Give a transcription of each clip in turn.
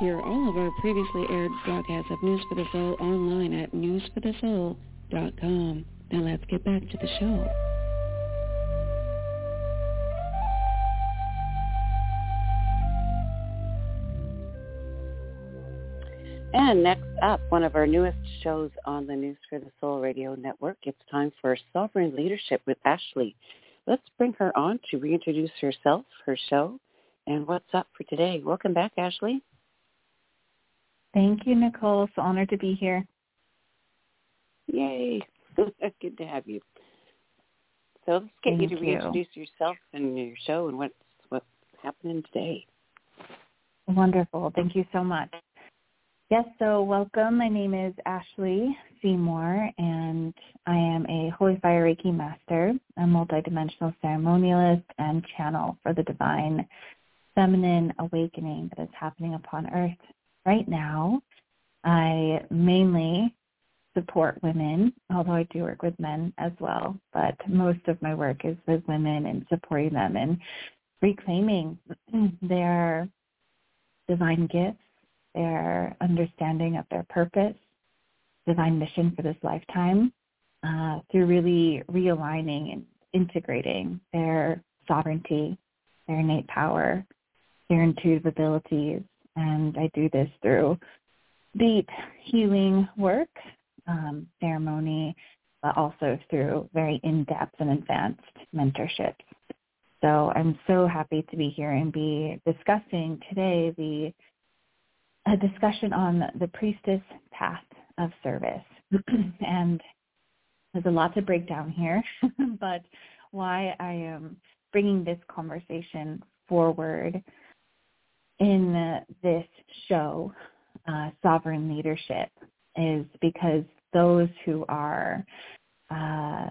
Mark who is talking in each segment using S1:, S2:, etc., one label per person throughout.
S1: Hear all of our previously aired broadcasts of News for the Soul online at newsforthesoul.com. Now let's get back to the show.
S2: And next up, one of our newest shows on the News for the Soul Radio Network. It's time for Sovereign Leadership with Ashley. Let's bring her on to reintroduce herself, her show, and what's up for today. Welcome back, Ashley.
S3: Thank you, Nicole. It's an honor to be here.
S2: Yay. Good to have you. So let's get
S3: Thank
S2: you to
S3: you.
S2: reintroduce yourself and your show and what's what's happening today.
S3: Wonderful. Thank you so much. Yes, so welcome. My name is Ashley Seymour, and I am a Holy Fire Reiki Master, a multidimensional ceremonialist and channel for the divine feminine awakening that is happening upon Earth right now. I mainly support women, although I do work with men as well, but most of my work is with women and supporting them and reclaiming their divine gifts their understanding of their purpose, divine mission for this lifetime, uh, through really realigning and integrating their sovereignty, their innate power, their intuitive abilities. And I do this through deep healing work, um, ceremony, but also through very in-depth and advanced mentorship. So I'm so happy to be here and be discussing today the a discussion on the priestess path of service. and there's a lot to break down here, but why I am bringing this conversation forward in this show, uh, Sovereign Leadership, is because those who are uh,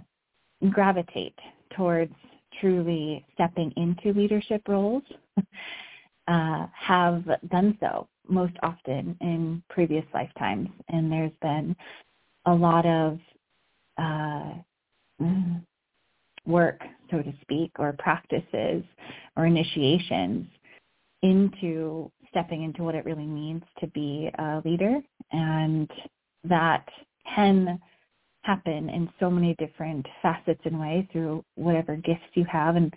S3: gravitate towards truly stepping into leadership roles uh, have done so most often in previous lifetimes. And there's been a lot of uh, work, so to speak, or practices or initiations into stepping into what it really means to be a leader. And that can happen in so many different facets and ways through whatever gifts you have and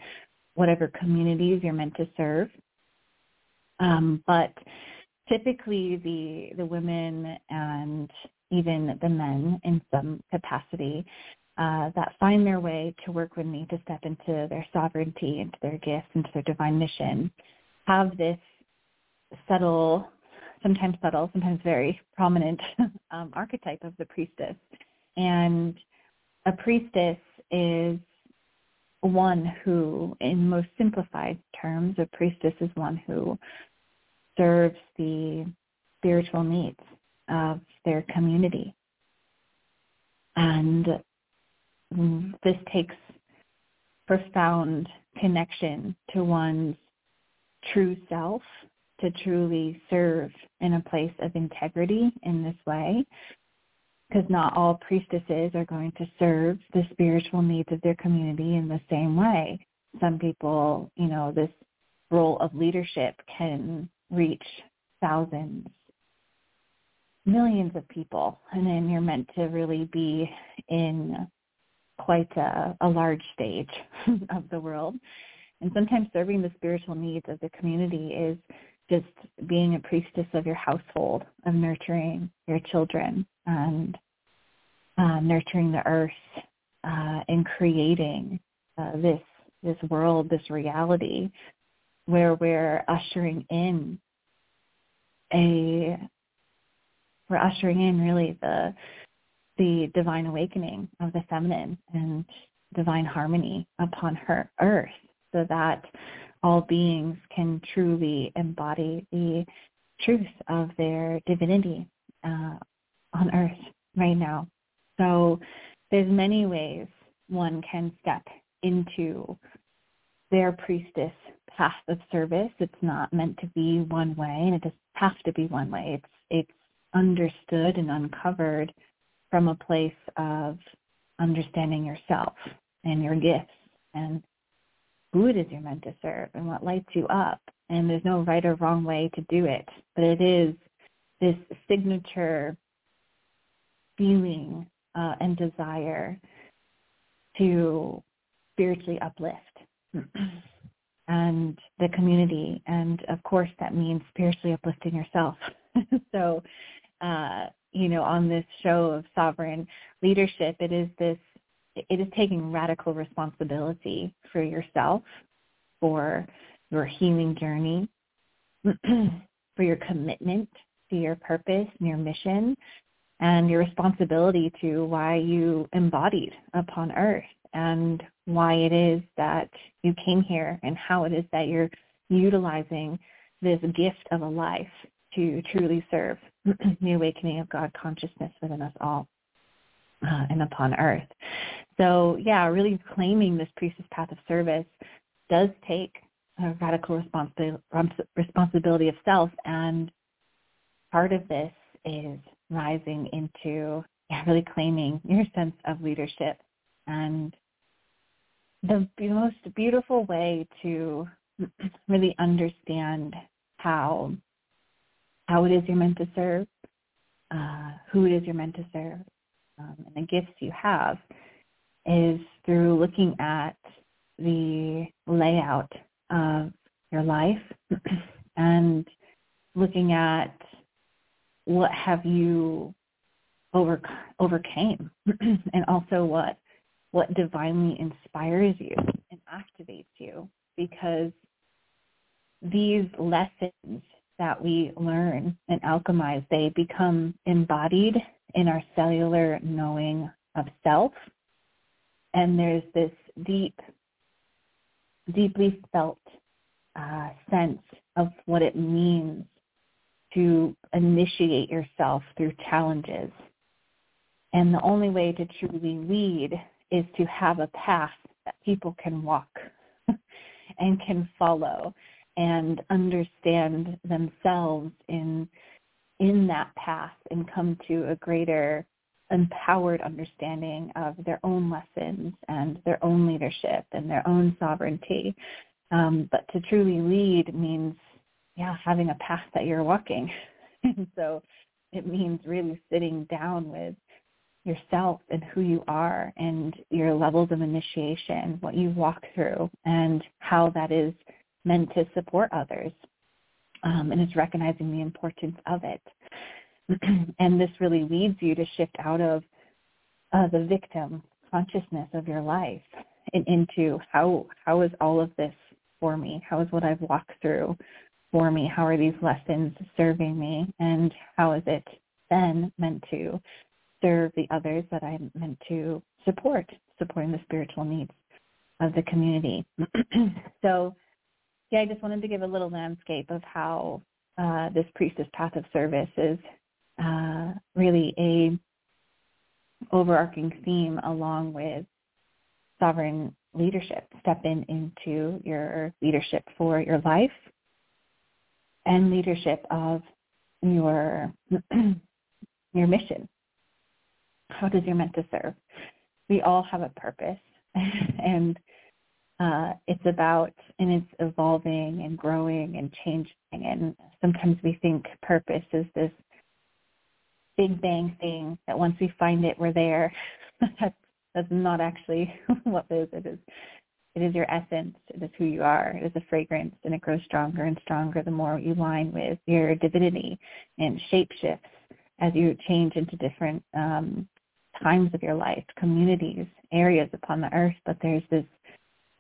S3: whatever communities you're meant to serve. Um, but typically the the women and even the men in some capacity uh, that find their way to work with me to step into their sovereignty, into their gifts, into their divine mission, have this subtle, sometimes subtle, sometimes very prominent um, archetype of the priestess. And a priestess is one who, in most simplified terms, a priestess is one who serves the spiritual needs of their community. And this takes profound connection to one's true self to truly serve in a place of integrity in this way because not all priestesses are going to serve the spiritual needs of their community in the same way. Some people, you know, this role of leadership can reach thousands, millions of people, and then you're meant to really be in quite a, a large stage of the world. And sometimes serving the spiritual needs of the community is just being a priestess of your household, of nurturing your children and uh, nurturing the earth uh, and creating uh, this this world, this reality where we're ushering in a we're ushering in really the the divine awakening of the feminine and divine harmony upon her earth so that all beings can truly embody the truth of their divinity uh, on earth right now. So there's many ways one can step into their priestess path of service. It's not meant to be one way and it doesn't have to be one way. It's it's understood and uncovered from a place of understanding yourself and your gifts and who it is you're meant to serve and what lights you up and there's no right or wrong way to do it, but it is this signature feeling uh, and desire to spiritually uplift and the community. And of course, that means spiritually uplifting yourself. so, uh, you know, on this show of sovereign leadership, it is this, it is taking radical responsibility for yourself, for your healing journey, for your commitment to your purpose and your mission, and your responsibility to why you embodied upon earth and why it is that you came here and how it is that you're utilizing this gift of a life to truly serve the awakening of God consciousness within us all uh, and upon earth. So yeah, really claiming this priestess path of service does take a radical responsibility, responsibility of self and part of this is rising into yeah, really claiming your sense of leadership and the most beautiful way to really understand how how it is you're meant to serve, uh, who it is you're meant to serve, um, and the gifts you have is through looking at the layout of your life and looking at what have you over, overcame and also what what divinely inspires you and activates you because these lessons that we learn and alchemize they become embodied in our cellular knowing of self and there's this deep deeply felt uh, sense of what it means to initiate yourself through challenges. And the only way to truly lead is to have a path that people can walk and can follow and understand themselves in in that path and come to a greater empowered understanding of their own lessons and their own leadership and their own sovereignty. Um, but to truly lead means yeah, having a path that you're walking. and so it means really sitting down with yourself and who you are and your levels of initiation, what you walk through and how that is meant to support others. Um, and it's recognizing the importance of it. and this really leads you to shift out of uh, the victim consciousness of your life and into how how is all of this for me? How is what I've walked through for me? How are these lessons serving me? And how is it then meant to serve the others that I'm meant to support, supporting the spiritual needs of the community? so, yeah, I just wanted to give a little landscape of how uh, this priestess path of service is uh, really a overarching theme along with sovereign leadership. Step in into your leadership for your life and leadership of your your mission. How does your meant to serve? We all have a purpose, and uh, it's about and it's evolving and growing and changing. And sometimes we think purpose is this big bang thing that once we find it, we're there. that's that's not actually what it is. It is it is your essence. It is who you are. It is a fragrance, and it grows stronger and stronger the more you line with your divinity and shape shifts as you change into different um, times of your life, communities, areas upon the earth. But there's this,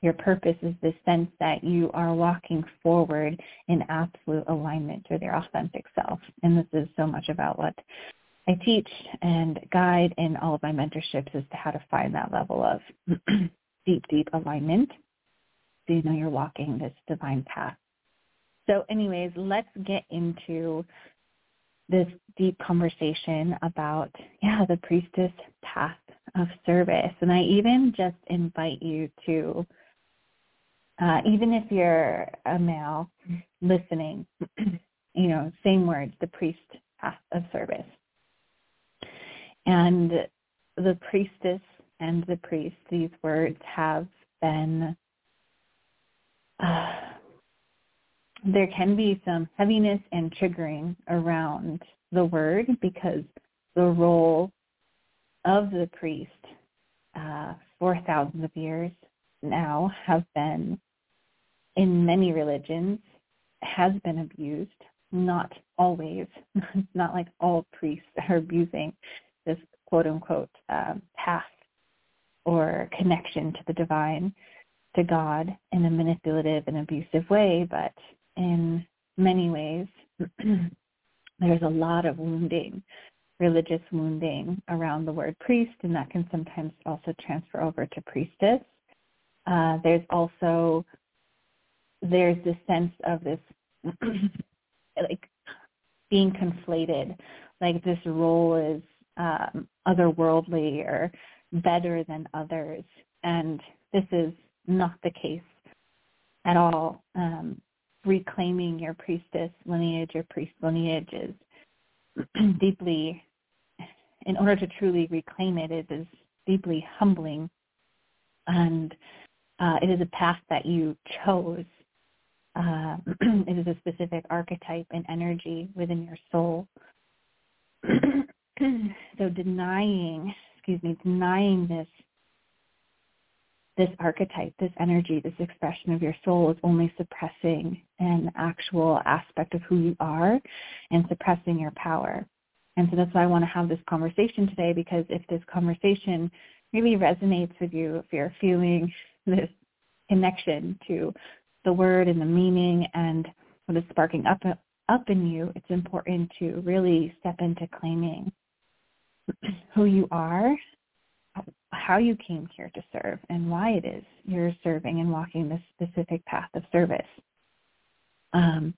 S3: your purpose is this sense that you are walking forward in absolute alignment with your authentic self. And this is so much about what I teach and guide in all of my mentorships as to how to find that level of deep, deep alignment so you know you're walking this divine path. So anyways, let's get into this deep conversation about, yeah, the priestess path of service. And I even just invite you to, uh, even if you're a male listening, you know, same words, the priest of service. And the priestess and the priest, these words have been uh, there can be some heaviness and triggering around the word because the role of the priest uh, for thousands of years now have been in many religions has been abused. Not always. Not like all priests are abusing this quote unquote uh, path or connection to the divine to god in a manipulative and abusive way but in many ways there's a lot of wounding religious wounding around the word priest and that can sometimes also transfer over to priestess uh, there's also there's this sense of this like being conflated, like this role is um, otherworldly or better than others, and this is not the case at all. Um, reclaiming your priestess lineage or priest lineage is deeply, in order to truly reclaim it, it is deeply humbling, and uh, it is a path that you chose uh, it is a specific archetype and energy within your soul. so denying, excuse me, denying this this archetype, this energy, this expression of your soul is only suppressing an actual aspect of who you are and suppressing your power. And so that's why I want to have this conversation today because if this conversation really resonates with you, if you're feeling this connection to the word and the meaning and what is sparking up up in you, it's important to really step into claiming who you are, how you came here to serve, and why it is you're serving and walking this specific path of service. Um,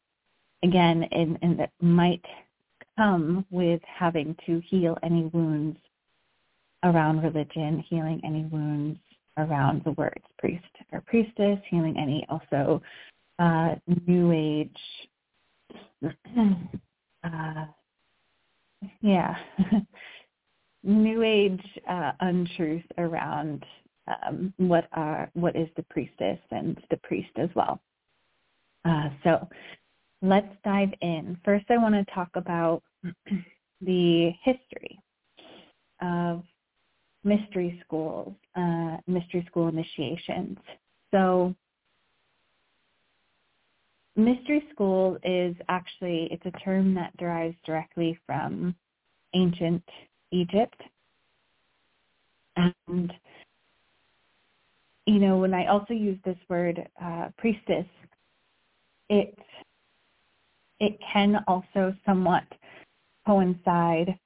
S3: again, and, and that might come with having to heal any wounds around religion, healing any wounds around the words priest or priestess, healing any also uh, new age, uh, yeah, new age uh, untruth around um, what are what is the priestess and the priest as well. Uh, so let's dive in. First, I want to talk about the history of mystery schools, uh, mystery school initiations. So mystery school is actually, it's a term that derives directly from ancient Egypt. And, you know, when I also use this word uh, priestess, it, it can also somewhat coincide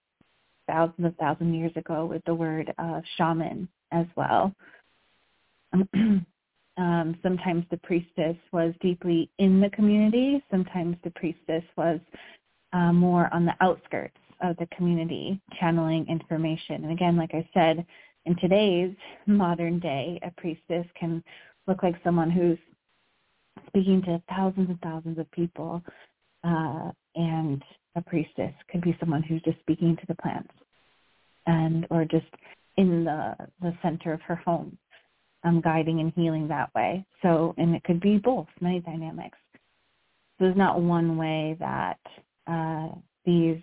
S3: thousands of thousand years ago with the word uh, shaman as well. um, sometimes the priestess was deeply in the community. Sometimes the priestess was uh, more on the outskirts of the community, channeling information. And again, like I said, in today's modern day, a priestess can look like someone who's speaking to thousands and thousands of people uh, and a priestess could be someone who's just speaking to the plants and or just in the the center of her home um, guiding and healing that way. So and it could be both many dynamics. So there's not one way that uh, these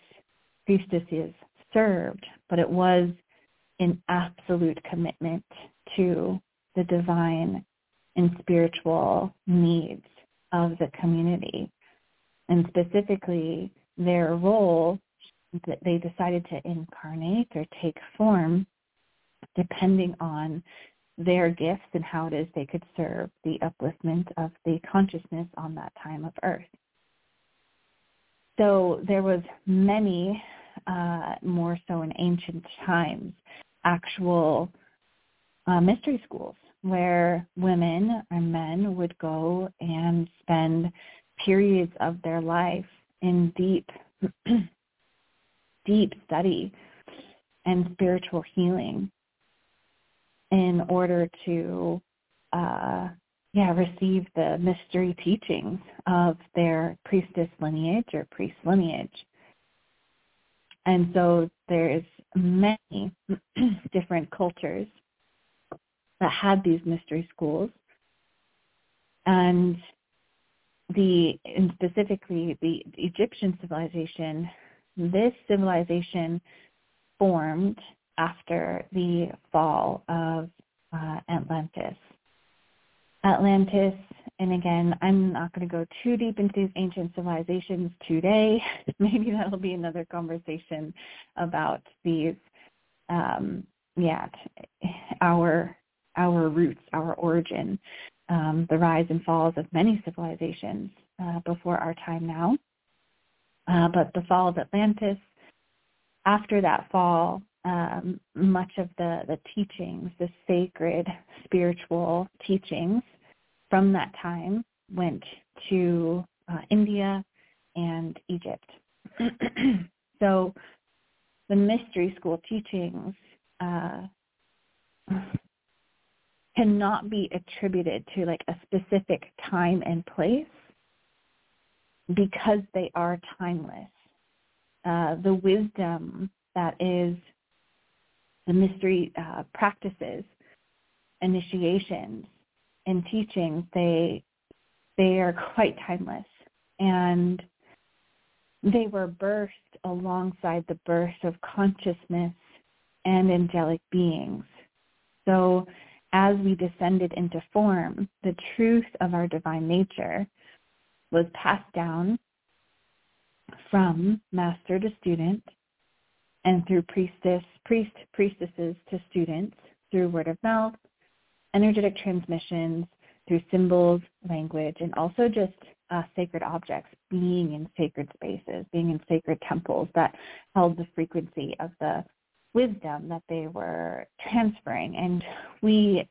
S3: priestesses served but it was an absolute commitment to the divine and spiritual needs of the community. And specifically their role that they decided to incarnate or take form depending on their gifts and how it is they could serve the upliftment of the consciousness on that time of earth. So there was many, uh, more so in ancient times, actual uh, mystery schools where women and men would go and spend periods of their life in deep, deep study and spiritual healing in order to uh, yeah receive the mystery teachings of their priestess lineage or priest lineage. And so there's many different cultures that had these mystery schools. And the and specifically the Egyptian civilization, this civilization formed after the fall of uh, Atlantis. Atlantis, and again, I'm not going to go too deep into these ancient civilizations today. Maybe that'll be another conversation about these, um, yeah, our our roots, our origin, um, the rise and falls of many civilizations uh, before our time now. Uh, but the fall of Atlantis, after that fall, um, much of the, the teachings, the sacred spiritual teachings from that time went to uh, India and Egypt. so the mystery school teachings uh, cannot be attributed to like a specific time and place because they are timeless. Uh, the wisdom that is the mystery uh, practices, initiations, and teachings, they they are quite timeless, and they were birthed alongside the birth of consciousness and angelic beings. So as we descended into form, the truth of our divine nature was passed down from master to student and through priestess, priest, priestesses to students through word of mouth, energetic transmissions, through symbols, language, and also just uh, sacred objects, being in sacred spaces, being in sacred temples that held the frequency of the wisdom that they were transferring. And we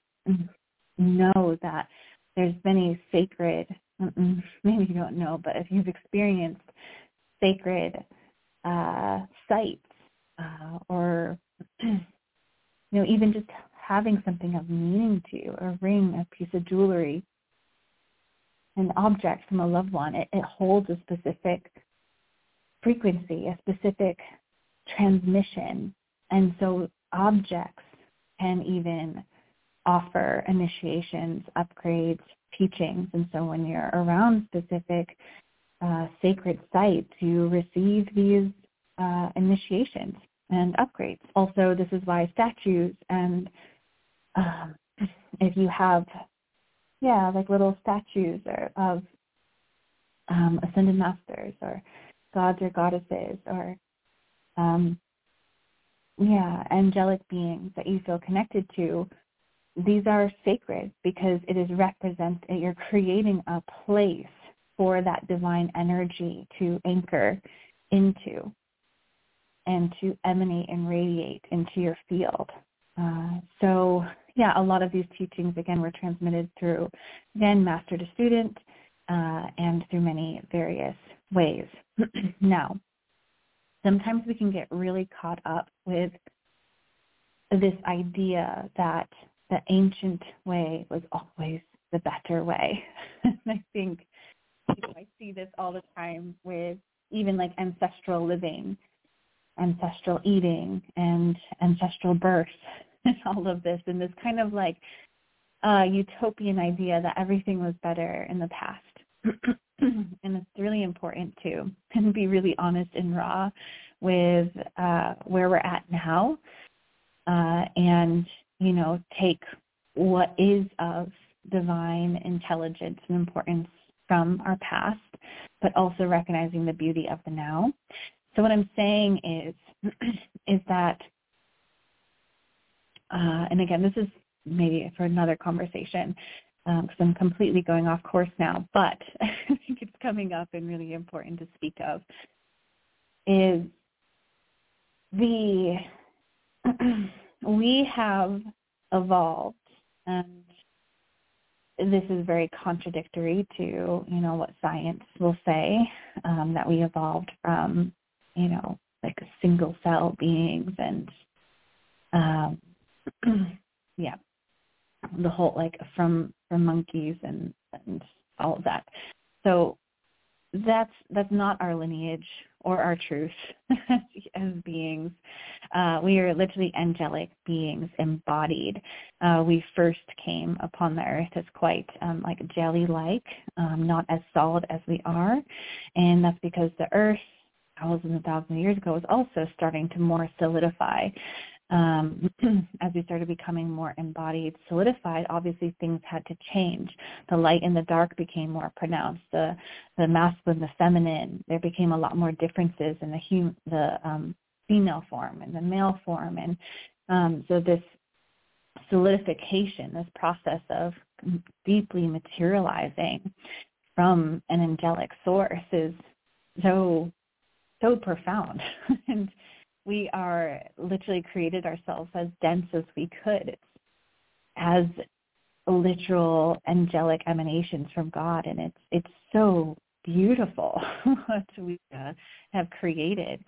S3: know that there's many sacred, maybe you don't know, but if you've experienced sacred uh, sites uh, or you know even just having something of meaning to you, a ring, a piece of jewelry, an object from a loved one, it, it holds a specific frequency, a specific transmission. And so objects can even offer initiations, upgrades, teachings. And so when you're around specific uh, sacred sites, you receive these uh, initiations and upgrades. Also, this is why statues and um, if you have, yeah, like little statues or of um, ascended masters or gods or goddesses or um, yeah, angelic beings that you feel connected to, these are sacred because it is represent you're creating a place for that divine energy to anchor into and to emanate and radiate into your field. Uh, so yeah, a lot of these teachings again were transmitted through then master to student uh, and through many various ways. now, sometimes we can get really caught up with this idea that the ancient way was always the better way. and I think you know, I see this all the time with even like ancestral living ancestral eating and ancestral birth and all of this and this kind of like uh, utopian idea that everything was better in the past. and it's really important to be really honest and raw with uh, where we're at now uh, and, you know, take what is of divine intelligence and importance from our past, but also recognizing the beauty of the now. So what I'm saying is, is that, uh, and again, this is maybe for another conversation because um, I'm completely going off course now, but I think it's coming up and really important to speak of, is the, we have evolved and this is very contradictory to, you know, what science will say, um, that we evolved from you know, like single cell beings and um yeah. The whole like from from monkeys and and all of that. So that's that's not our lineage or our truth as beings. Uh, we are literally angelic beings embodied. Uh, we first came upon the earth as quite um, like jelly-like, um, not as solid as we are, and that's because the earth thousands and thousands of years ago was also starting to more solidify um, as we started becoming more embodied, solidified, obviously things had to change. The light and the dark became more pronounced. The the masculine, the feminine, there became a lot more differences in the hum, the um, female form and the male form, and um, so this solidification, this process of deeply materializing from an angelic source is so so profound and we are literally created ourselves as dense as we could as literal angelic emanations from God. And it's it's so beautiful what we uh, have created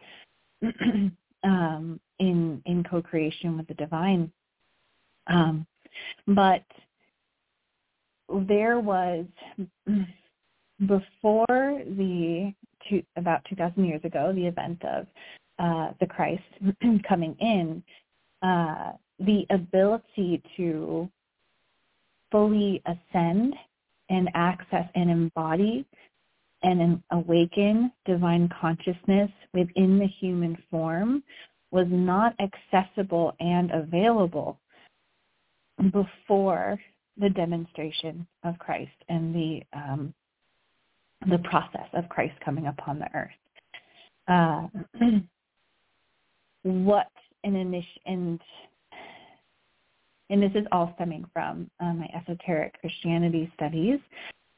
S3: um, in in co-creation with the divine. Um, but there was before the two, about 2,000 years ago, the event of uh, the Christ coming in, uh, the ability to fully ascend and access and embody and awaken divine consciousness within the human form was not accessible and available before the demonstration of Christ and the um, the process of Christ coming upon the earth. Uh, what an initial and and this is all stemming from uh, my esoteric Christianity studies.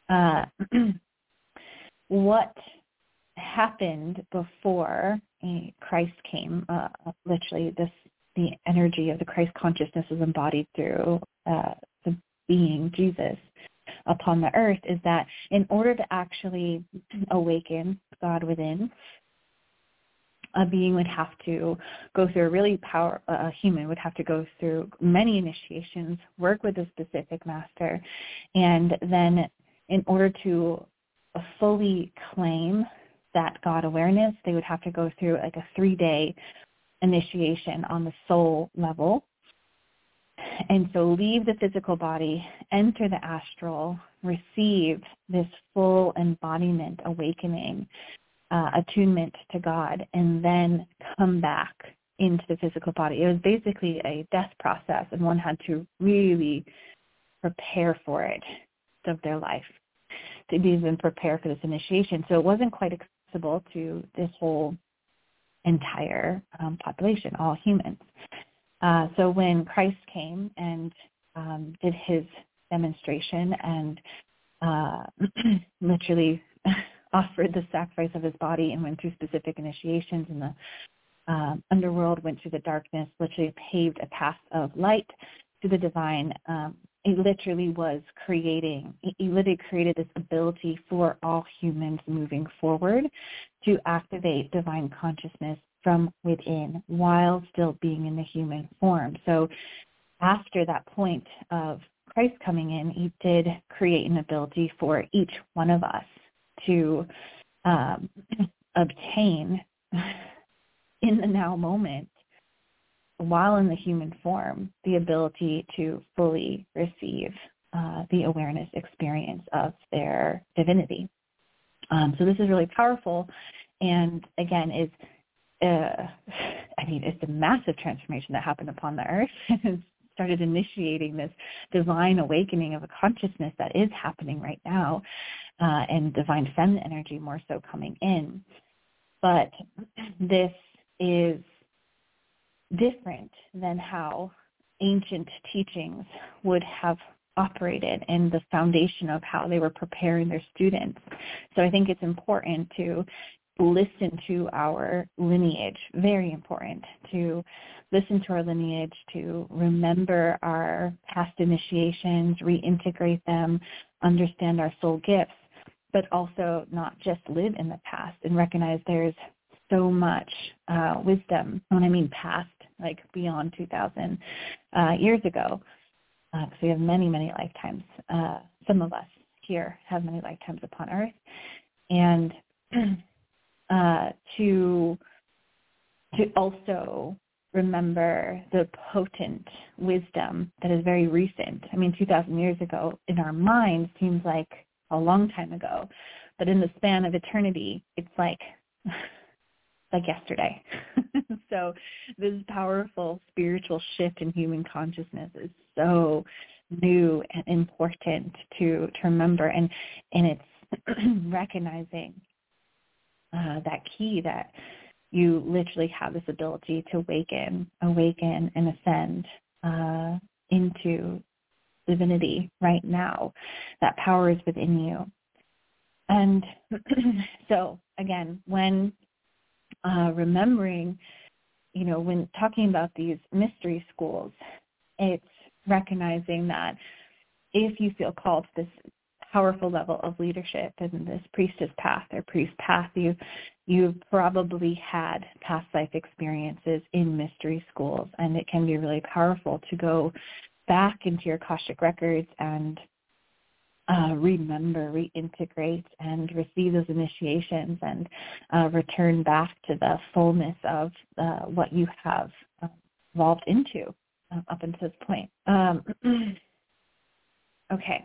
S3: Uh, what happened before Christ came? Uh, literally, this the energy of the Christ consciousness is embodied through uh, the being Jesus upon the earth. Is that in order to actually awaken God within, a being would have to go through a really power a human would have to go through many initiations work with a specific master and then in order to fully claim that god awareness they would have to go through like a three day initiation on the soul level. And so leave the physical body enter the astral receive this full embodiment awakening uh, attunement to God and then come back into the physical body. It was basically a death process, and one had to really prepare for it of their life to even prepare for this initiation. So it wasn't quite accessible to this whole entire um, population, all humans. Uh, so when Christ came and um, did his demonstration and uh, literally offered the sacrifice of his body and went through specific initiations in the um, underworld, went through the darkness, literally paved a path of light to the divine. Um, he literally was creating, he literally created this ability for all humans moving forward to activate divine consciousness from within while still being in the human form. So after that point of Christ coming in, he did create an ability for each one of us to um, obtain in the now moment while in the human form the ability to fully receive uh, the awareness experience of their divinity. Um, so this is really powerful and again is uh, I mean, it's a massive transformation that happened upon the earth. And started initiating this divine awakening of a consciousness that is happening right now uh, and divine feminine energy more so coming in. But this is different than how ancient teachings would have operated and the foundation of how they were preparing their students. So I think it's important to listen to our lineage, very important to listen to our lineage, to remember our past initiations, reintegrate them, understand our soul gifts, but also not just live in the past and recognize there's so much uh, wisdom. When I mean past, like beyond 2,000 uh, years ago, because uh, we have many, many lifetimes. Uh, some of us here have many lifetimes upon Earth, and uh, to to also remember the potent wisdom that is very recent. I mean, 2,000 years ago in our minds seems like a long time ago, but in the span of eternity, it's like like yesterday. so this powerful spiritual shift in human consciousness is so new and important to to remember and and it's recognizing uh, that key that you literally have this ability to awaken, awaken and ascend uh, into divinity right now. That power is within you. And so again, when uh, remembering, you know, when talking about these mystery schools, it's recognizing that if you feel called to this powerful level of leadership in this priestess path or priest path, you you've probably had past life experiences in mystery schools, and it can be really powerful to go back into your Akashic records and uh, remember, reintegrate, and receive those initiations and uh, return back to the fullness of uh, what you have uh, evolved into uh, up until this point. Um, okay.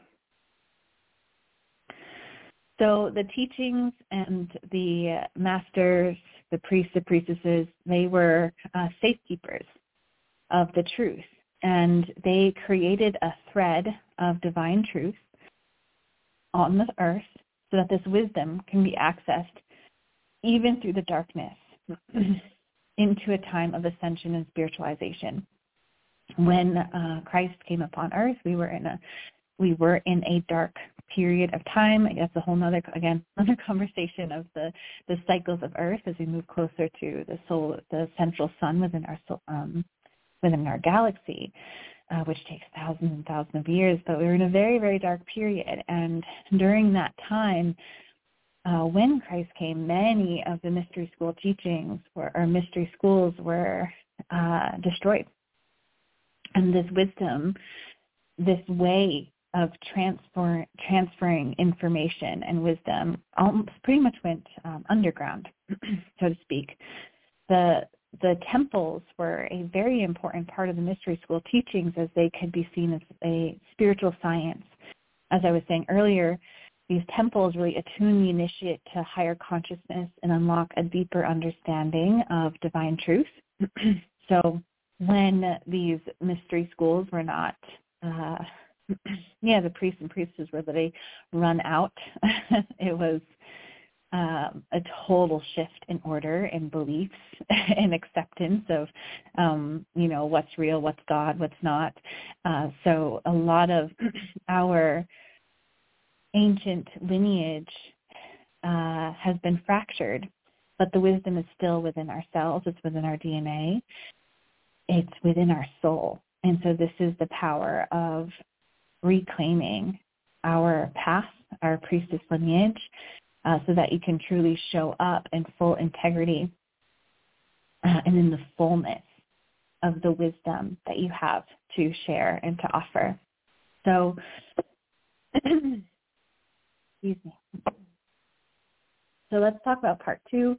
S3: So the teachings and the masters, the priests, the priestesses, they were uh, safekeepers of the truth. And they created a thread of divine truth on the earth so that this wisdom can be accessed even through the darkness into a time of ascension and spiritualization. When uh, Christ came upon earth, we were in a we were in a dark period of time. That's a whole nother again another conversation of the the cycles of Earth as we move closer to the soul, the central sun within our um, within our galaxy uh, which takes thousands and thousands of years. But we were in a very, very dark period. And during that time, uh, when Christ came, many of the mystery school teachings were, or mystery schools were uh, destroyed. And this wisdom, this way of transfer, transferring information and wisdom almost pretty much went um, underground, so to speak. The the temples were a very important part of the mystery school teachings as they could be seen as a spiritual science. As I was saying earlier, these temples really attune the initiate to higher consciousness and unlock a deeper understanding of divine truth. so when these mystery schools were not, uh, yeah, the priests and priestesses were literally run out. it was um, a total shift in order and beliefs and acceptance of, um, you know, what's real, what's God, what's not. Uh, so a lot of our ancient lineage uh, has been fractured, but the wisdom is still within ourselves. It's within our DNA. It's within our soul. And so this is the power of reclaiming our past, our priestess lineage, uh, so that you can truly show up in full integrity uh, and in the fullness of the wisdom that you have to share and to offer. So, excuse me. So let's talk about part two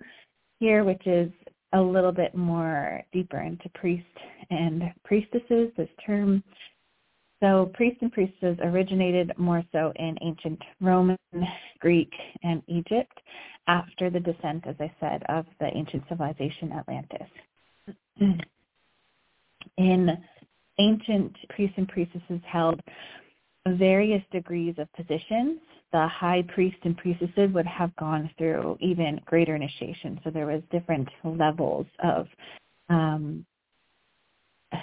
S3: here, which is a little bit more deeper into priest and priestesses, this term so priests and priestesses originated more so in ancient Roman, Greek, and Egypt after the descent, as I said, of the ancient civilization Atlantis. In ancient priests and priestesses held various degrees of positions. The high priest and priestesses would have gone through even greater initiation. So there was different levels of, um,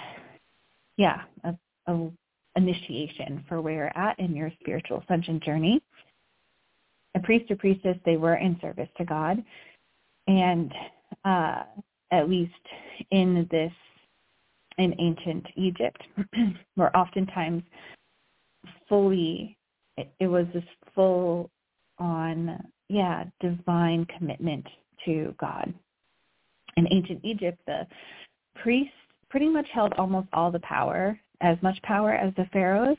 S3: yeah, of, of initiation for where you're at in your spiritual ascension journey. A priest or priestess, they were in service to God. And uh, at least in this, in ancient Egypt, were oftentimes fully, it, it was this full on, yeah, divine commitment to God. In ancient Egypt, the priests pretty much held almost all the power as much power as the pharaohs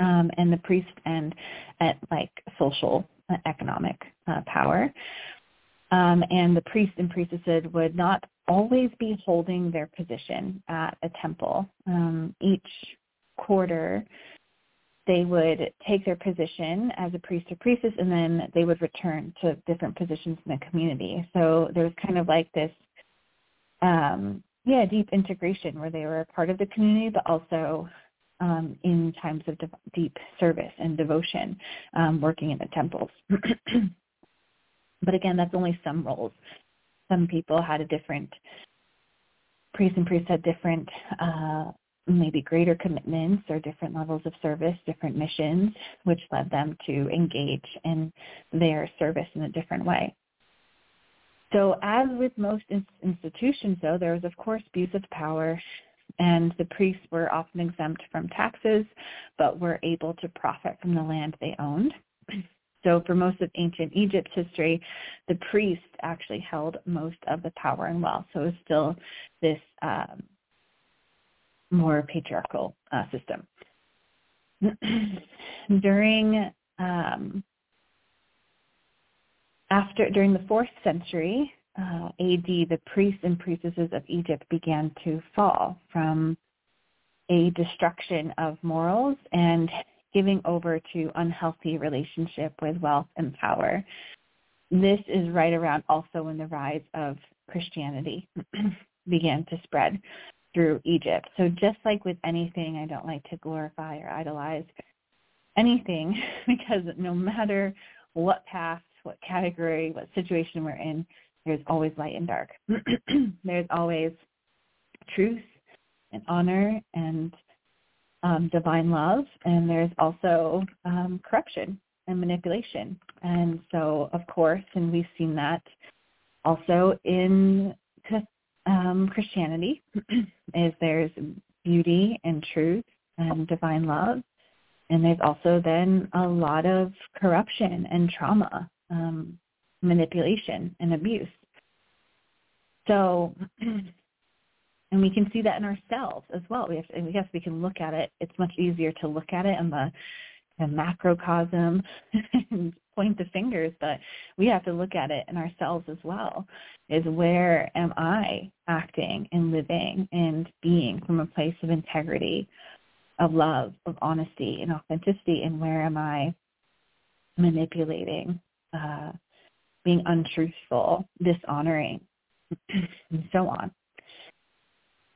S3: um, and the priest and at like social uh, economic uh, power. Um, and the priest and priestesses would not always be holding their position at a temple. Um, each quarter, they would take their position as a priest or priestess, and then they would return to different positions in the community. So there was kind of like this, um, yeah, deep integration where they were a part of the community, but also um, in times of de- deep service and devotion, um, working in the temples. but again, that's only some roles. Some people had a different priests and priests had different uh, maybe greater commitments or different levels of service, different missions, which led them to engage in their service in a different way. So as with most institutions, though, there was, of course, abuse of power, and the priests were often exempt from taxes, but were able to profit from the land they owned. So for most of ancient Egypt's history, the priest actually held most of the power and wealth. So it was still this um, more patriarchal uh, system. during um, after during the fourth century uh, AD, the priests and priestesses of Egypt began to fall from a destruction of morals and giving over to unhealthy relationship with wealth and power. This is right around also when the rise of Christianity began to spread through Egypt. So just like with anything, I don't like to glorify or idolize anything because no matter what path, what category, what situation we're in, there's always light and dark. there's always truth and honor and um, divine love, and there's also um, corruption and manipulation. And so, of course, and we've seen that also in um, Christianity is there's beauty and truth and divine love. And there's also then a lot of corruption and trauma, um, manipulation and abuse. So, and we can see that in ourselves as well. We have to, we guess we can look at it. It's much easier to look at it in the, the macrocosm and point the fingers, but we have to look at it in ourselves as well. Is where am I acting and living and being from a place of integrity, of love, of honesty and authenticity, and where am I manipulating, uh, being untruthful, dishonoring, and so on.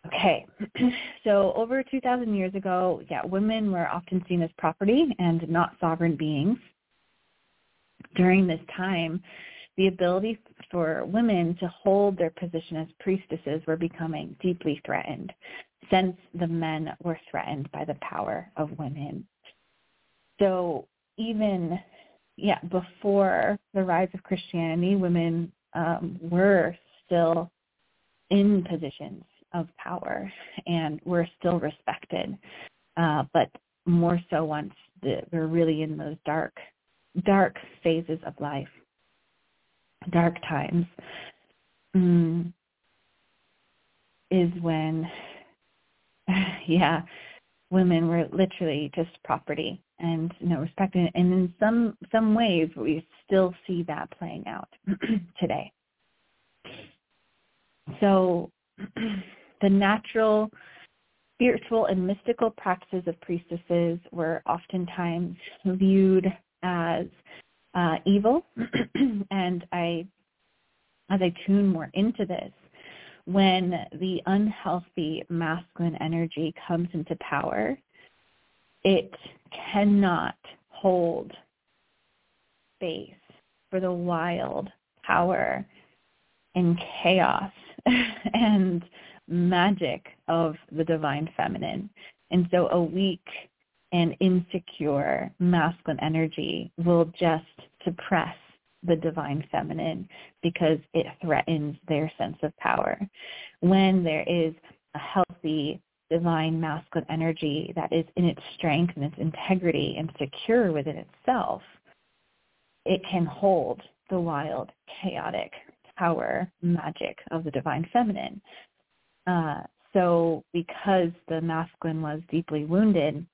S3: Okay, so over 2,000 years ago, yeah, women were often seen as property and not sovereign beings during this time, the ability for women to hold their position as priestesses were becoming deeply threatened since the men were threatened by the power of women. So even yeah, before the rise of Christianity, women um, were still in positions of power and were still respected, uh, but more so once the, we're really in those dark dark phases of life, dark times, mm, is when, yeah, women were literally just property and you know respected. And in some some ways, we still see that playing out today. So, the natural spiritual and mystical practices of priestesses were oftentimes viewed as uh, evil, and I, as I tune more into this, when the unhealthy masculine energy comes into power, it cannot hold space for the wild power and chaos and magic of the divine feminine. And so a weak and insecure masculine energy will just suppress the divine feminine because it threatens their sense of power. When there is a healthy divine masculine energy that is in its strength and its integrity and secure within itself, it can hold the wild, chaotic power, magic of the divine feminine. Uh, so because the masculine was deeply wounded,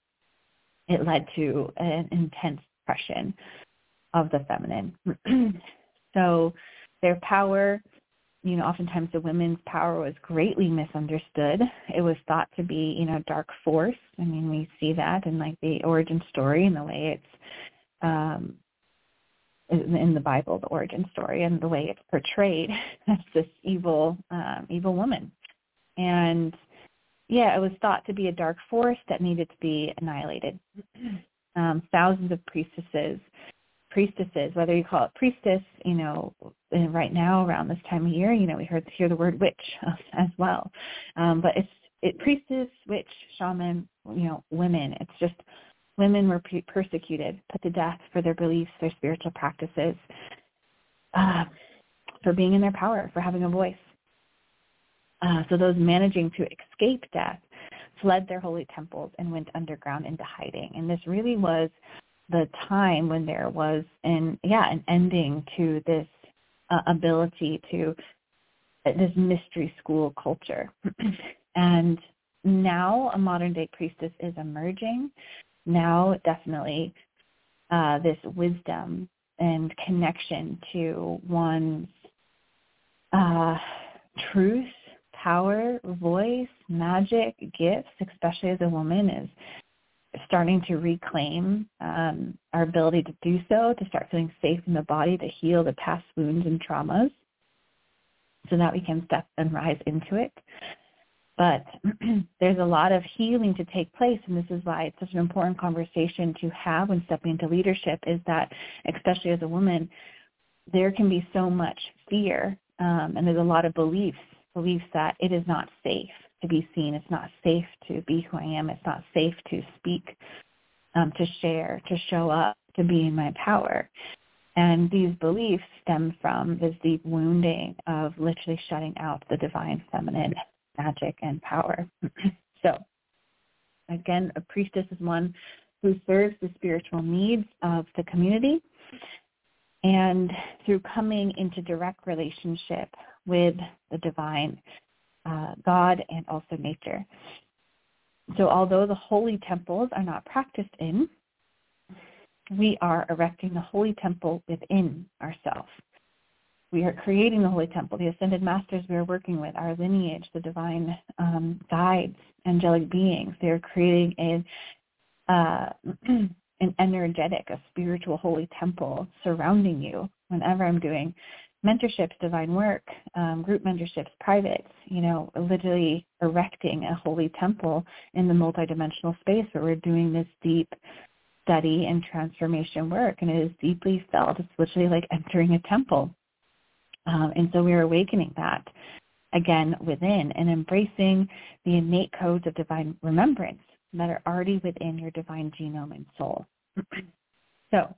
S3: it led to an intense suppression of the feminine. so their power, you know, oftentimes the women's power was greatly misunderstood. It was thought to be, you know, dark force. I mean, we see that in like the origin story and the way it's um, in the Bible, the origin story, and the way it's portrayed as this evil, um, evil woman. And yeah, it was thought to be a dark force that needed to be annihilated. Um, thousands of priestesses, priestesses, whether you call it priestess, you know, right now around this time of year, you know, we heard hear the word witch as well. Um, but it's it priestess, witch, shaman, you know, women. It's just women were persecuted, put to death for their beliefs, their spiritual practices, uh, for being in their power, for having a voice. Uh, so those managing to escape death fled their holy temples and went underground into hiding. And this really was the time when there was an yeah an ending to this uh, ability to uh, this mystery school culture. and now a modern day priestess is emerging now definitely uh, this wisdom and connection to one's uh, truth, power, voice, magic, gifts, especially as a woman, is starting to reclaim um, our ability to do so, to start feeling safe in the body, to heal the past wounds and traumas so that we can step and rise into it. But there's a lot of healing to take place, and this is why it's such an important conversation to have when stepping into leadership is that, especially as a woman, there can be so much fear, um, and there's a lot of beliefs, beliefs that it is not safe to be seen, it's not safe to be who I am, it's not safe to speak, um, to share, to show up, to be in my power. And these beliefs stem from this deep wounding of literally shutting out the divine feminine magic and power. so again, a priestess is one who serves the spiritual needs of the community and through coming into direct relationship with the divine uh, God and also nature. So although the holy temples are not practiced in, we are erecting the holy temple within ourselves we are creating the Holy Temple, the ascended masters we are working with, our lineage, the divine um, guides, angelic beings. They are creating a, uh, an energetic, a spiritual holy temple surrounding you whenever I'm doing mentorships, divine work, um, group mentorships, privates, you know, literally erecting a holy temple in the multidimensional space where we're doing this deep study and transformation work. And it is deeply felt. It's literally like entering a temple um, and so we're awakening that again within and embracing the innate codes of divine remembrance that are already within your divine genome and soul. so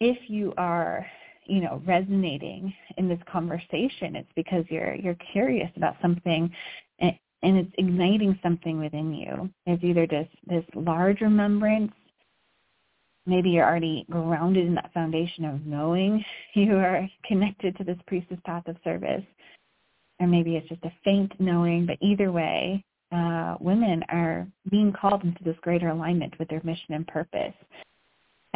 S3: if you are you know resonating in this conversation it's because you're you're curious about something and, and it's igniting something within you it's either this this large remembrance maybe you're already grounded in that foundation of knowing you are connected to this priestess path of service. Or maybe it's just a faint knowing, but either way, uh, women are being called into this greater alignment with their mission and purpose.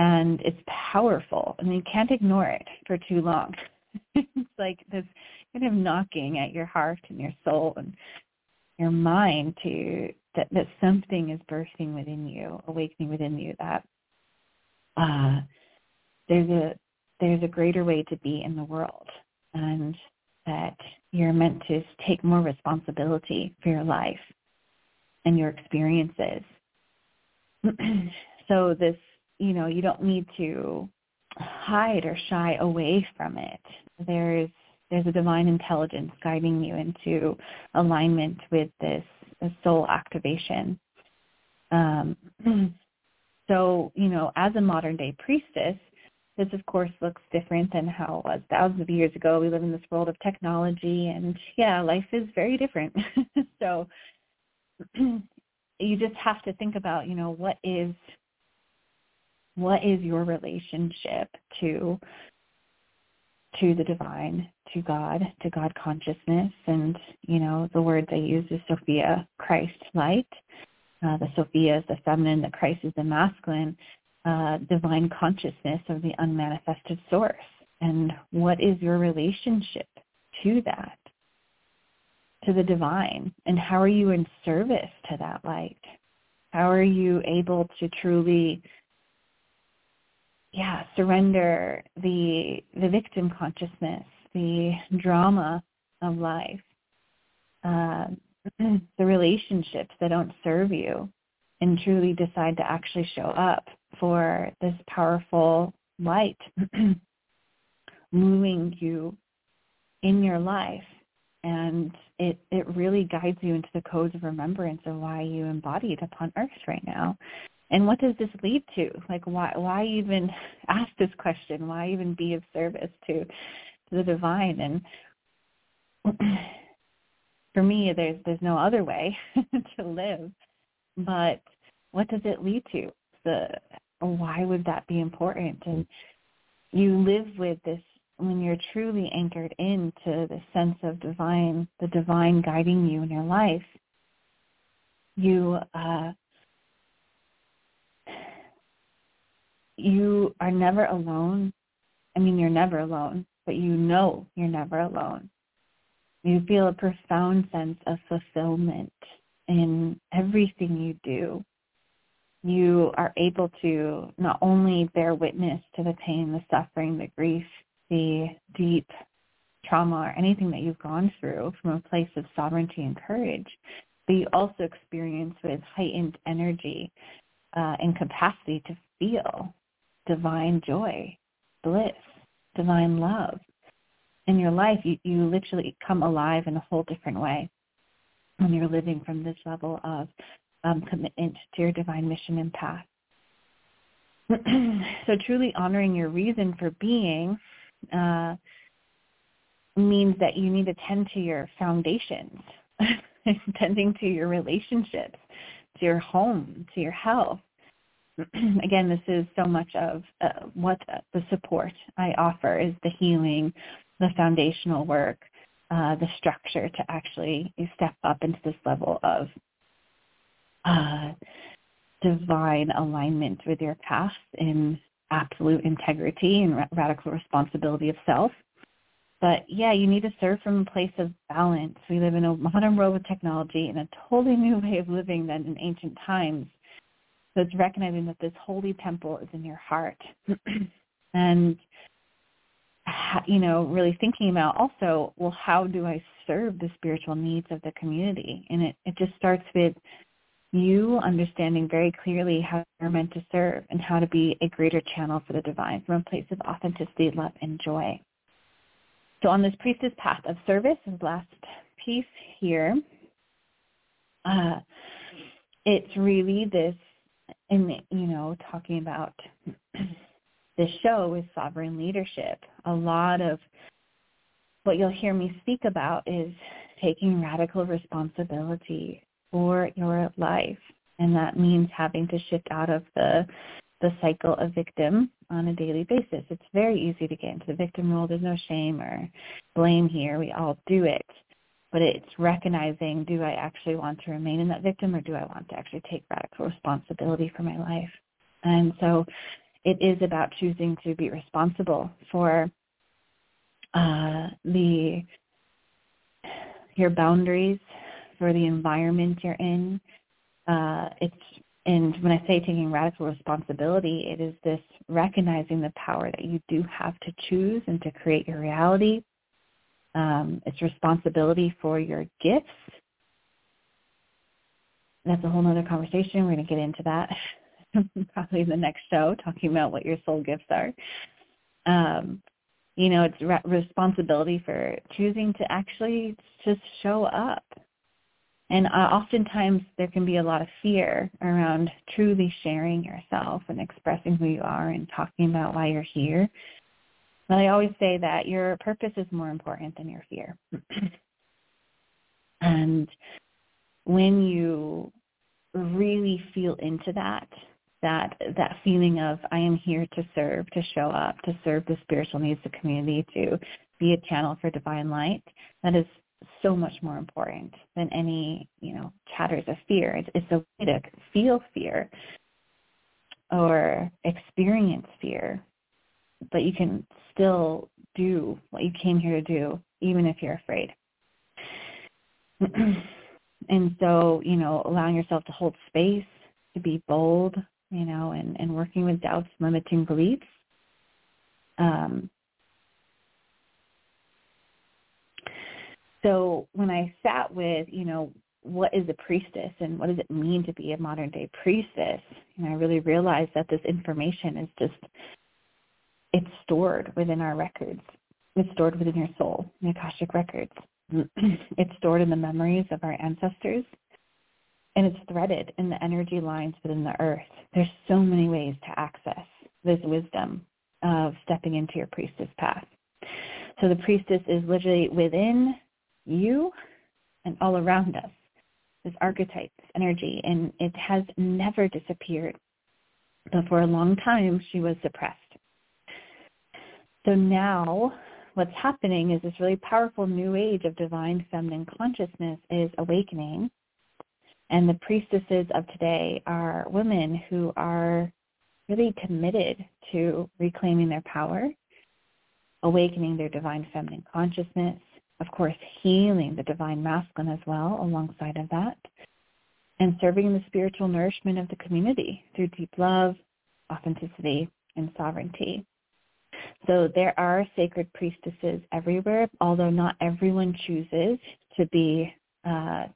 S3: And it's powerful. I mean, you can't ignore it for too long. it's like this kind of knocking at your heart and your soul and your mind to that, that something is bursting within you, awakening within you that uh, there's a there's a greater way to be in the world, and that you're meant to take more responsibility for your life and your experiences. so this, you know, you don't need to hide or shy away from it. There's there's a divine intelligence guiding you into alignment with this soul activation. Um, So, you know, as a modern day priestess, this of course looks different than how it was thousands of years ago. We live in this world of technology and yeah, life is very different. so you just have to think about, you know, what is what is your relationship to to the divine, to God, to God consciousness and, you know, the word they use is Sophia, Christ light uh, the Sophia is the feminine, the Christ is the masculine, uh, divine consciousness of the unmanifested source. And what is your relationship to that, to the divine? And how are you in service to that light? How are you able to truly yeah, surrender the the victim consciousness, the drama of life, uh, the relationships that don't serve you, and truly decide to actually show up for this powerful light moving you in your life. And it it really guides you into the codes of remembrance of why you embodied upon earth right now and what does this lead to? Like why why even ask this question? Why even be of service to, to the divine? And for me there's there's no other way to live. But what does it lead to? The why would that be important? And you live with this when you're truly anchored into the sense of divine, the divine guiding you in your life, you uh, you are never alone. I mean, you're never alone, but you know you're never alone. You feel a profound sense of fulfillment in everything you do. You are able to not only bear witness to the pain, the suffering, the grief, the deep trauma or anything that you've gone through from a place of sovereignty and courage, but you also experience with heightened energy uh, and capacity to feel divine joy, bliss, divine love. In your life, you, you literally come alive in a whole different way when you're living from this level of um, commitment to your divine mission and path. so truly honoring your reason for being uh, means that you need to tend to your foundations, tending to your relationships, to your home, to your health. Again, this is so much of uh, what the support I offer is the healing, the foundational work, uh, the structure to actually step up into this level of uh, divine alignment with your path in absolute integrity and radical responsibility of self. But yeah, you need to serve from a place of balance. We live in a modern world with technology and a totally new way of living than in ancient times. So it's recognizing that this holy temple is in your heart. and, you know, really thinking about also, well, how do I serve the spiritual needs of the community? And it, it just starts with you understanding very clearly how you're meant to serve and how to be a greater channel for the divine from a place of authenticity, love, and joy. So on this priestess path of service, and last piece here, uh, it's really this, in you know, talking about this show is sovereign leadership. A lot of what you'll hear me speak about is taking radical responsibility for your life. And that means having to shift out of the the cycle of victim on a daily basis. It's very easy to get into the victim role. There's no shame or blame here. We all do it. But it's recognizing, do I actually want to remain in that victim or do I want to actually take radical responsibility for my life? And so it is about choosing to be responsible for uh, the your boundaries, for the environment you're in. Uh, it's and when I say taking radical responsibility, it is this recognizing the power that you do have to choose and to create your reality. Um, it's responsibility for your gifts. That's a whole other conversation. We're going to get into that probably in the next show, talking about what your soul gifts are. Um, you know, it's re- responsibility for choosing to actually just show up and uh, oftentimes there can be a lot of fear around truly sharing yourself and expressing who you are and talking about why you're here. But I always say that your purpose is more important than your fear. and when you really feel into that, that that feeling of I am here to serve, to show up, to serve the spiritual needs of the community, to be a channel for divine light, that is so much more important than any, you know, chatters of fear. It's, it's a way to feel fear or experience fear but you can still do what you came here to do, even if you're afraid. and so, you know, allowing yourself to hold space, to be bold, you know, and, and working with doubts, limiting beliefs. Um, so when I sat with, you know, what is a priestess and what does it mean to be a modern day priestess, and I really realized that this information is just it's stored within our records. It's stored within your soul, the Akashic records. it's stored in the memories of our ancestors and it's threaded in the energy lines within the earth. There's so many ways to access this wisdom of stepping into your priestess path. So the priestess is literally within you and all around us. This archetype, this energy, and it has never disappeared. But for a long time, she was suppressed. So now what's happening is this really powerful new age of divine feminine consciousness is awakening. And the priestesses of today are women who are really committed to reclaiming their power, awakening their divine feminine consciousness, of course, healing the divine masculine as well alongside of that, and serving the spiritual nourishment of the community through deep love, authenticity, and sovereignty. So there are sacred priestesses everywhere, although not everyone chooses to be, uh,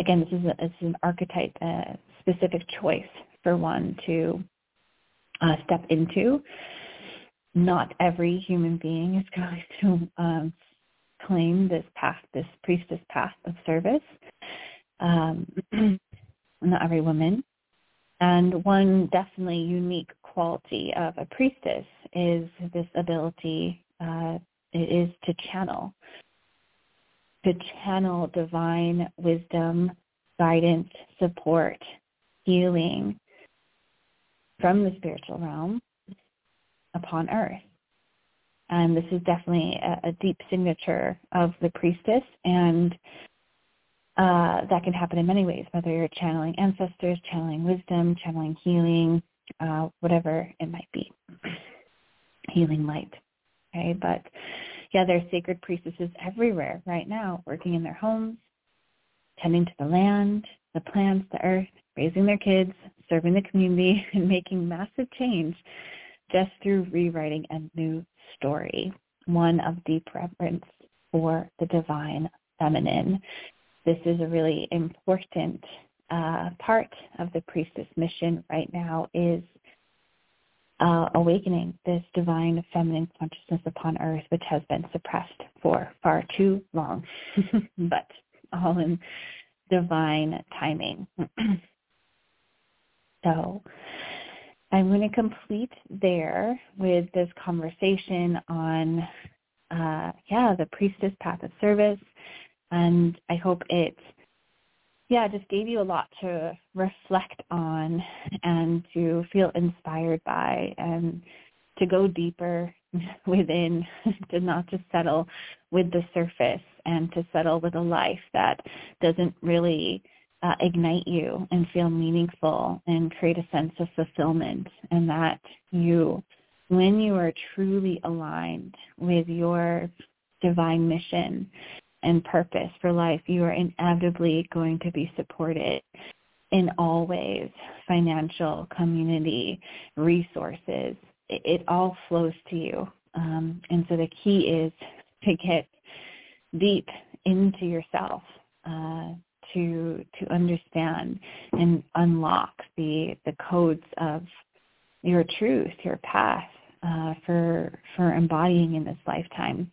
S3: again, this is, a, this is an archetype, a specific choice for one to uh, step into. Not every human being is going to um, claim this path, this priestess path of service. Um, not every woman. And one definitely unique quality of a priestess is this ability, uh, it is to channel, to channel divine wisdom, guidance, support, healing from the spiritual realm upon earth. And this is definitely a, a deep signature of the priestess and uh, that can happen in many ways, whether you're channeling ancestors, channeling wisdom, channeling healing, uh, whatever it might be, healing light. Okay, but yeah, there are sacred priestesses everywhere right now, working in their homes, tending to the land, the plants, the earth, raising their kids, serving the community, and making massive change just through rewriting a new story, one of deep reverence for the divine feminine. This is a really important uh, part of the priestess mission right now is uh, awakening this divine feminine consciousness upon earth, which has been suppressed for far too long, but all in divine timing. so I'm going to complete there with this conversation on, uh, yeah, the priestess path of service. And I hope it yeah, just gave you a lot to reflect on and to feel inspired by and to go deeper within, to not just settle with the surface and to settle with a life that doesn't really uh, ignite you and feel meaningful and create a sense of fulfillment and that you, when you are truly aligned with your divine mission, and purpose for life, you are inevitably going to be supported in all ways, financial, community, resources. It, it all flows to you. Um, and so the key is to get deep into yourself, uh, to to understand and unlock the the codes of your truth, your path uh, for for embodying in this lifetime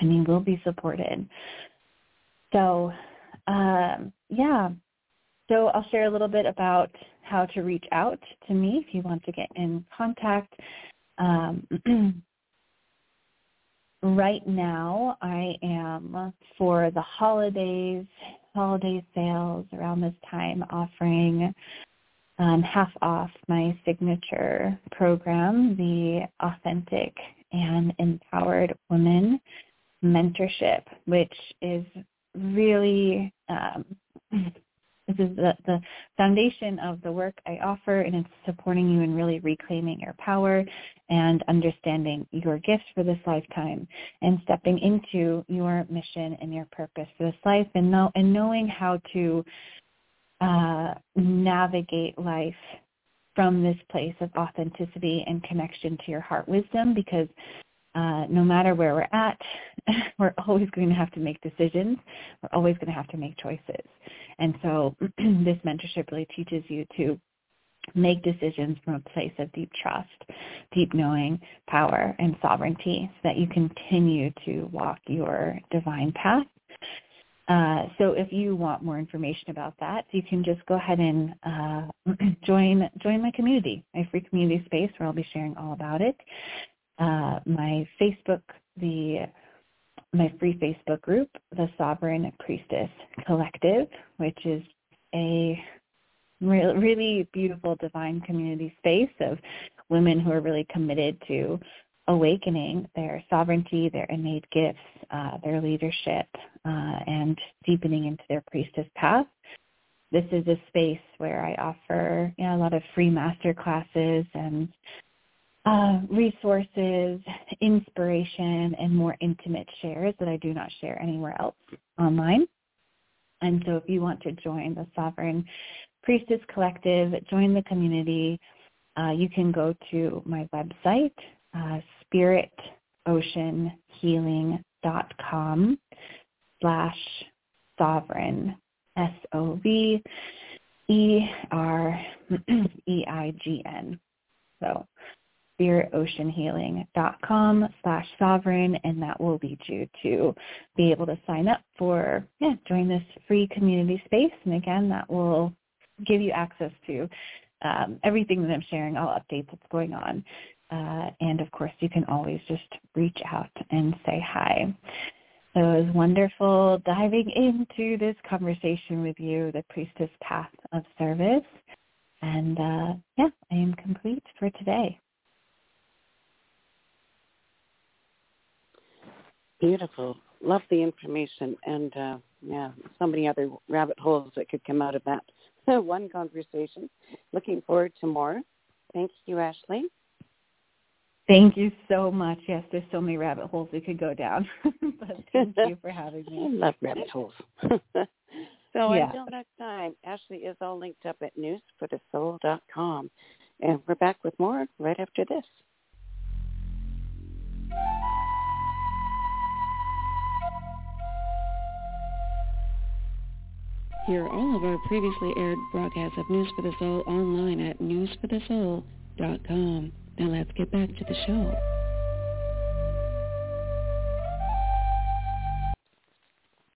S3: and you will be supported. So, um, yeah. So I'll share a little bit about how to reach out to me if you want to get in contact. Um, right now, I am for the holidays, holiday sales around this time, offering um, half off my signature program, the Authentic and Empowered Woman mentorship, which is really um, This is the, the foundation of the work I offer, and it's supporting you in really reclaiming your power and understanding your gifts for this lifetime and stepping into your mission and your purpose for this life and, know, and knowing how to uh, navigate life from this place of authenticity and connection to your heart wisdom because uh, no matter where we're at, we're always going to have to make decisions. We're always going to have to make choices. And so this mentorship really teaches you to make decisions from a place of deep trust, deep knowing, power, and sovereignty so that you continue to walk your divine path. Uh, so if you want more information about that, you can just go ahead and uh, join join my community, my free community space where I'll be sharing all about it uh, my Facebook, the my free Facebook group, the Sovereign Priestess Collective, which is a re- really beautiful divine community space of women who are really committed to awakening their sovereignty, their innate gifts, uh, their leadership, uh, and deepening into their priestess path. This is a space where I offer you know, a lot of free master classes and uh, resources, inspiration, and more intimate shares that I do not share anywhere else online. And so if you want to join the Sovereign Priestess Collective, join the community, uh, you can go to my website, uh, spiritoceanhealing.com slash sovereign, S-O-V-E-R-E-I-G-N. So spiritoceanhealing.com slash sovereign, and that will lead you to be able to sign up for, yeah, join this free community space. And again, that will give you access to um, everything that I'm sharing, all updates that's going on. Uh, and of course, you can always just reach out and say hi. So it was wonderful diving into this conversation with you, the Priestess Path of Service. And uh, yeah, I am complete for today.
S2: Beautiful. Love the information and uh, yeah, so many other rabbit holes that could come out of that one conversation. Looking forward to more. Thank you, Ashley.
S3: Thank you so much. Yes, there's so many rabbit holes we could go down. but thank you for having me.
S2: I love rabbit holes. so yeah. until next time, Ashley is all linked up at newsforthesoul.com. And we're back with more right after this.
S1: Hear all of our previously aired broadcasts of News for the Soul online at newsforthesoul.com. Now let's get back to the show.